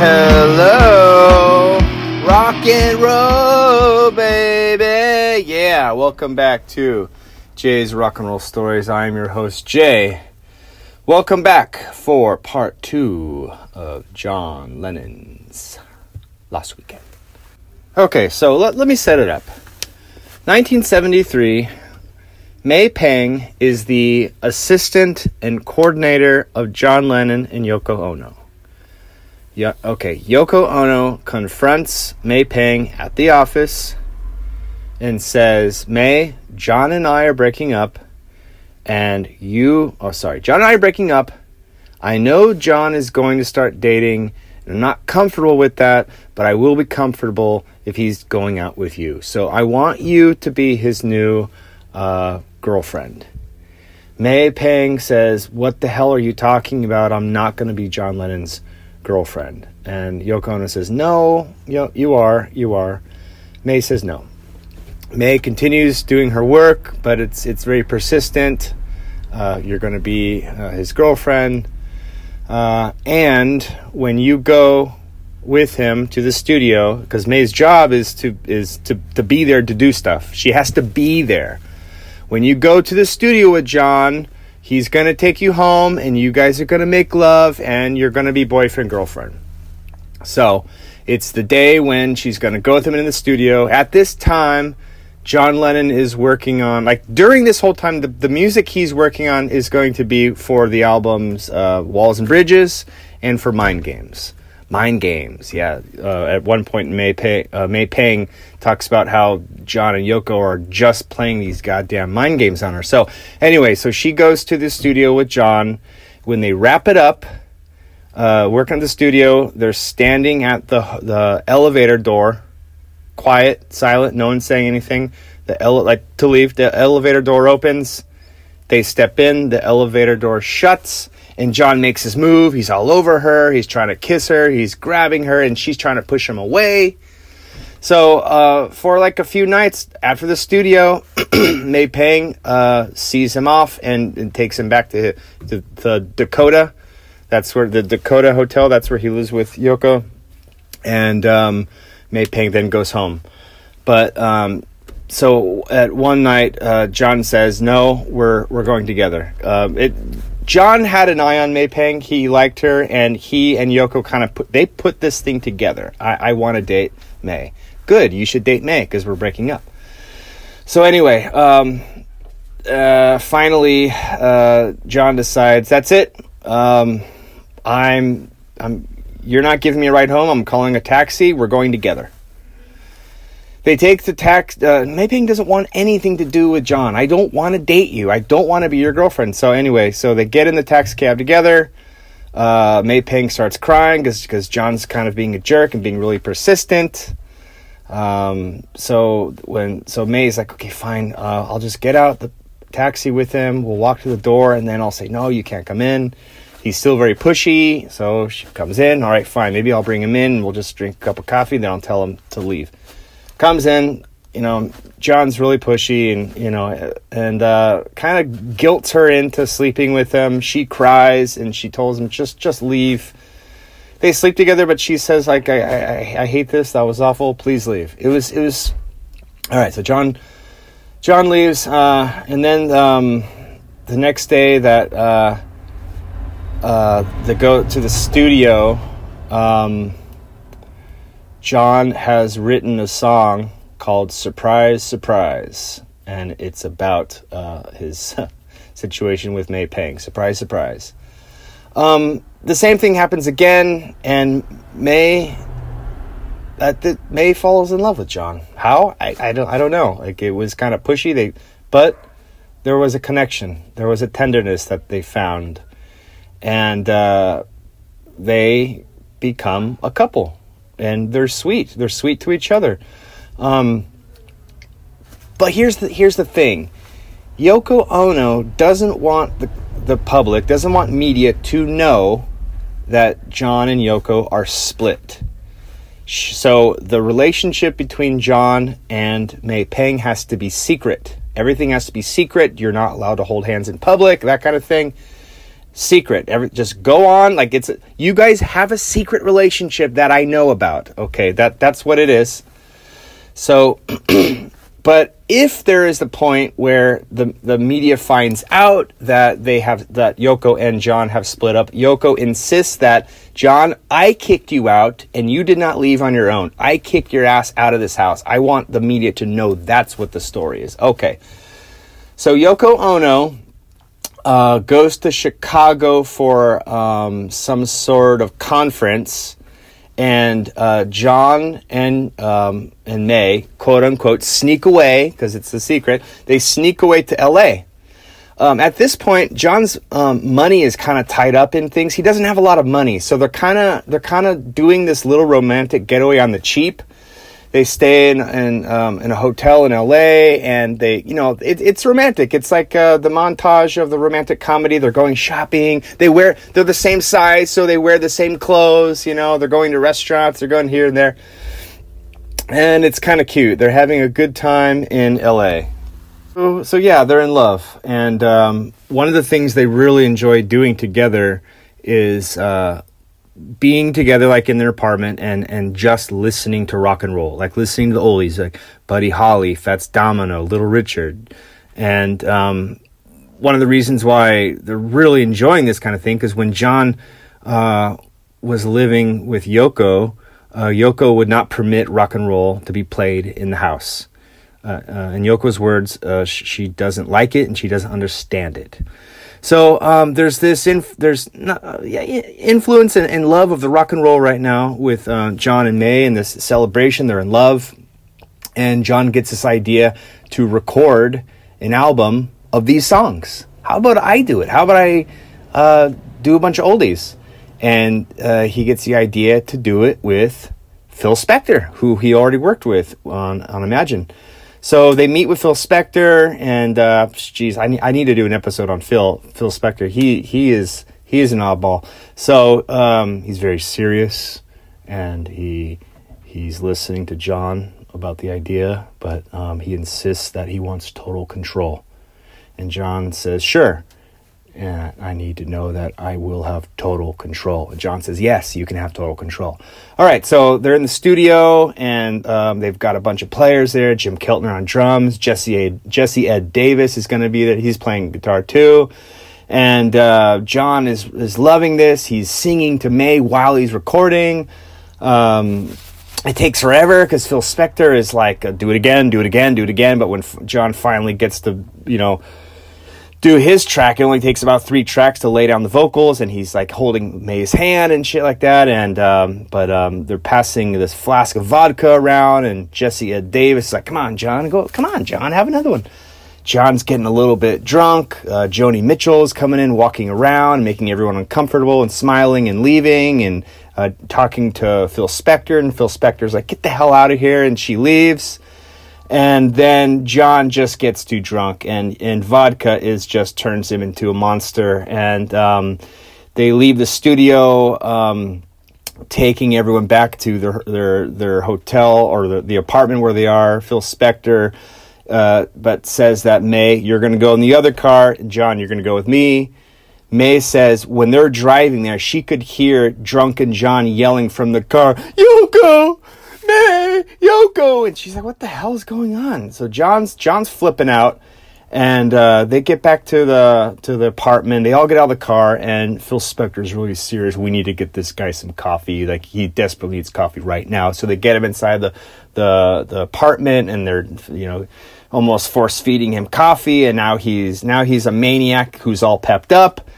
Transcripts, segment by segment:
Hello, rock and roll, baby. Yeah, welcome back to Jay's Rock and Roll Stories. I'm your host, Jay. Welcome back for part two of John Lennon's Lost Weekend. Okay, so let, let me set it up. 1973, May Pang is the assistant and coordinator of John Lennon and Yoko Ono. Yeah, okay, Yoko Ono confronts May Pang at the office and says, May, John and I are breaking up, and you, oh, sorry, John and I are breaking up. I know John is going to start dating, and I'm not comfortable with that, but I will be comfortable if he's going out with you. So I want you to be his new uh, girlfriend. May Pang says, What the hell are you talking about? I'm not going to be John Lennon's girlfriend. And Yoko Ono says, No, you, you are, you are. May says, No. May continues doing her work, but it's it's very persistent. Uh, you're going to be uh, his girlfriend, uh, and when you go with him to the studio, because May's job is to is to to be there to do stuff. She has to be there. When you go to the studio with John, he's going to take you home, and you guys are going to make love, and you're going to be boyfriend girlfriend. So it's the day when she's going to go with him in the studio. At this time John Lennon is working on like during this whole time the, the music he's working on is going to be for the albums uh, Walls and Bridges and for Mind Games. Mind Games, yeah. Uh, at one point, May, Pay, uh, May Pang talks about how John and Yoko are just playing these goddamn mind games on her. So, anyway, so she goes to the studio with John. When they wrap it up, uh, work on the studio, they're standing at the the elevator door quiet, silent, no one saying anything. The ele- like to leave, the elevator door opens. They step in, the elevator door shuts, and John makes his move. He's all over her. He's trying to kiss her. He's grabbing her, and she's trying to push him away. So uh, for like a few nights after the studio, May Pang uh, sees him off and, and, takes him back to, to the Dakota. That's where the Dakota Hotel. That's where he lives with Yoko, and um, May Pang then goes home. But um, so at one night, uh, John says, "No, we're we're going together." Um, it. John had an eye on May Pang. He liked her, and he and Yoko kind of put they put this thing together. I, I want to date May. Good, you should date May because we're breaking up. So anyway, um, uh, finally, uh, John decides that's it. Um, I'm I'm you're not giving me a ride home. I'm calling a taxi. We're going together. They take the tax. Uh, May Pang doesn't want anything to do with John. I don't want to date you. I don't want to be your girlfriend. So anyway, so they get in the taxi cab together. Uh, May Pang starts crying because John's kind of being a jerk and being really persistent. Um, so when so May's like, okay, fine. Uh, I'll just get out the taxi with him. We'll walk to the door, and then I'll say, no, you can't come in he's still very pushy. So she comes in. All right, fine. Maybe I'll bring him in. We'll just drink a cup of coffee. Then I'll tell him to leave. Comes in. You know, John's really pushy and, you know, and uh, kind of guilts her into sleeping with him. She cries and she tells him, just, just leave. They sleep together, but she says, like, I, I, I hate this. That was awful. Please leave. It was, it was, all right. So John, John leaves. Uh, and then um, the next day that, uh, uh, they go to the studio. Um, John has written a song called "Surprise, Surprise," and it's about uh, his situation with May Pang. Surprise, surprise. Um, the same thing happens again, and May that May falls in love with John. How? I, I don't I don't know. Like it was kind of pushy. They, but there was a connection. There was a tenderness that they found and uh, they become a couple, and they're sweet. They're sweet to each other. Um, but here's the here's the thing: Yoko Ono doesn't want the the public, doesn't want media to know that John and Yoko are split. So the relationship between John and May Pang has to be secret. Everything has to be secret. You're not allowed to hold hands in public, that kind of thing. Secret. Every, just go on like it's you guys have a secret relationship that I know about. Okay, that that's what it is. So, but if there is the point where the the media finds out that they have that Yoko and John have split up, Yoko insists that John, I kicked you out and you did not leave on your own. I kicked your ass out of this house. I want the media to know that's what the story is. Okay. So Yoko Ono uh, goes to Chicago for um, some sort of conference, and uh, John and um, and May, quote unquote, sneak away because it's the secret. They sneak away to L.A. Um, at this point, John's um, money is kind of tied up in things. He doesn't have a lot of money, so they're kind of they're kind of doing this little romantic getaway on the cheap they stay in in, um, in a hotel in L.A. and they, you know, it, it's romantic. It's like uh, the montage of the romantic comedy. They're going shopping. They wear they're the same size, so they wear the same clothes. You know, they're going to restaurants. They're going here and there, and it's kind of cute. They're having a good time in L.A. So, so yeah, they're in love, and um, one of the things they really enjoy doing together is uh, being together like in their apartment and and just listening to rock and roll like listening to the oldies like buddy holly fats domino little richard. And um, one of the reasons why they're really enjoying this kind of thing because when john uh, was living with yoko uh, yoko would not permit rock and roll to be played in the house. Uh, uh in yoko's words uh, she doesn't like it and she doesn't understand it so um, there's this inf- there's not, uh, yeah, influence and, and, love of the rock and roll right now with uh, John and May and this celebration. They're in love, and John gets this idea to record an album of these songs. How about I do it? How about I uh, do a bunch of oldies? And uh, he gets the idea to do it with Phil Spector, who he already worked with on on Imagine. So they meet with Phil Spector, and uh, geez, I need, I need to do an episode on Phil Phil Spector. He he is he is an oddball. So um, he's very serious, and he he's listening to John about the idea, but um, he insists that he wants total control. And John says, "Sure." And I need to know that I will have total control. John says, Yes, you can have total control. All right, so they're in the studio and um, they've got a bunch of players there. Jim Keltner on drums, Jesse, a- Jesse Ed Davis is going to be there. He's playing guitar too. And uh, John is, is loving this. He's singing to May while he's recording. Um, it takes forever because Phil Spector is like, do it again, do it again, do it again. But when F- John finally gets to, you know, do his track. It only takes about three tracks to lay down the vocals, and he's like holding May's hand and shit like that. And um, but um, they're passing this flask of vodka around, and Jesse Davis is like, "Come on, John, go, come on, John, have another one." John's getting a little bit drunk. Uh, Joni Mitchell's coming in, walking around, making everyone uncomfortable, and smiling and leaving, and uh, talking to Phil Spector. And Phil Spector's like, "Get the hell out of here!" And she leaves and then John just gets too drunk, and and vodka is just turns him into a monster, and um, they leave the studio, um, taking everyone back to their their their hotel or the, the apartment where they are. Phil Spector, uh, but says that May, you're going to go in the other car, John, you're going to go with me. May says when they're driving there, she could hear drunken John yelling from the car, "You go, May, Yoko, and she's like, "What the hell is going on?" So John's John's flipping out, and uh, they get back to the to the apartment. They all get out of the car, and Phil Spector's really serious. We need to get this guy some coffee. Like he desperately needs coffee right now. So they get him inside the the the apartment, and they're you know almost force feeding him coffee. And now he's now he's a maniac who's all pepped up,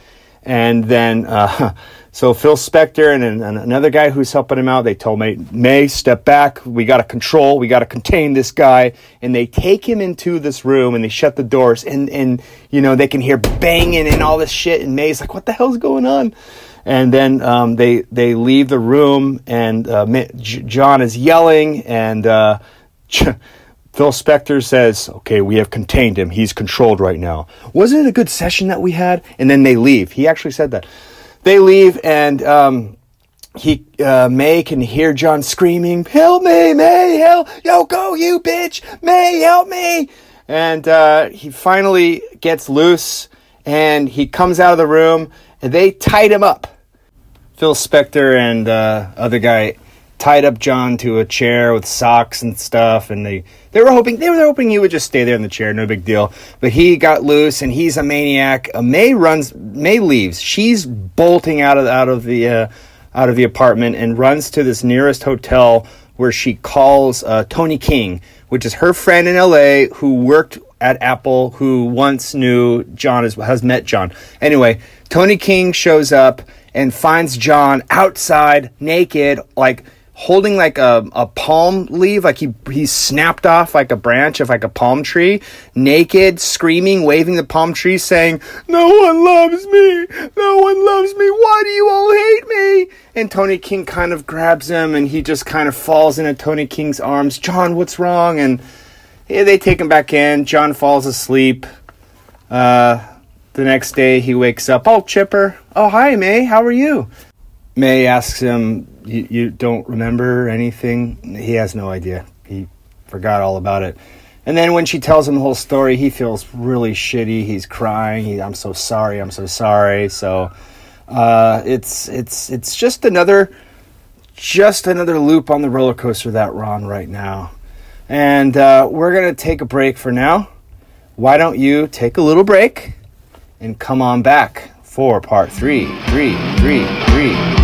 and then. Uh, So Phil Spector and, and, another guy who's helping him out, they told May, May, step back. We got to control. We got to contain this guy. And they take him into this room and they shut the doors and, and, you know, they can hear banging and all this shit. And May's like, what the hell's going on? And then um, they, they leave the room and uh, J- John is yelling and, uh, Phil Spector says, okay, we have contained him. He's controlled right now. Wasn't it a good session that we had? And then they leave. He actually said that they leave and um, he uh, May can hear John screaming, "Help me, May! Help! Yo, go, you bitch! May, help me!" And uh, he finally gets loose and he comes out of the room and they tied him up. Phil Spector and uh, other guy tied up John to a chair with socks and stuff, and they they were hoping they were hoping he would just stay there in the chair, no big deal. But he got loose, and he's a maniac. Uh, May runs, May leaves. She's bolting out of out of the uh, out of the apartment and runs to this nearest hotel where she calls uh, Tony King, which is her friend in L.A. who worked at Apple, who once knew John has, has met John. Anyway, Tony King shows up and finds John outside naked, like holding like a, a palm leaf, like he he snapped off like a branch of like a palm tree, naked, screaming, waving the palm tree, saying, "No one loves me, no one loves me. Why do you all hate me?" And Tony King kind of grabs him, and he just kind of falls into Tony King's arms. John, what's wrong? And yeah, they take him back in. John falls asleep. Uh, the next day, he wakes up all chipper. Oh, hi, May. How are you? May asks him, you, you don't remember anything? He has no idea. He forgot all about it. And then when she tells him the whole story, he feels really shitty. He's crying. He, I'm so sorry. I'm so sorry. So uh, it's it's it's just another just another loop on the roller coaster that we're on right now. And uh, we're gonna take a break for now. Why don't you take a little break and come on back for part three, three, three, three.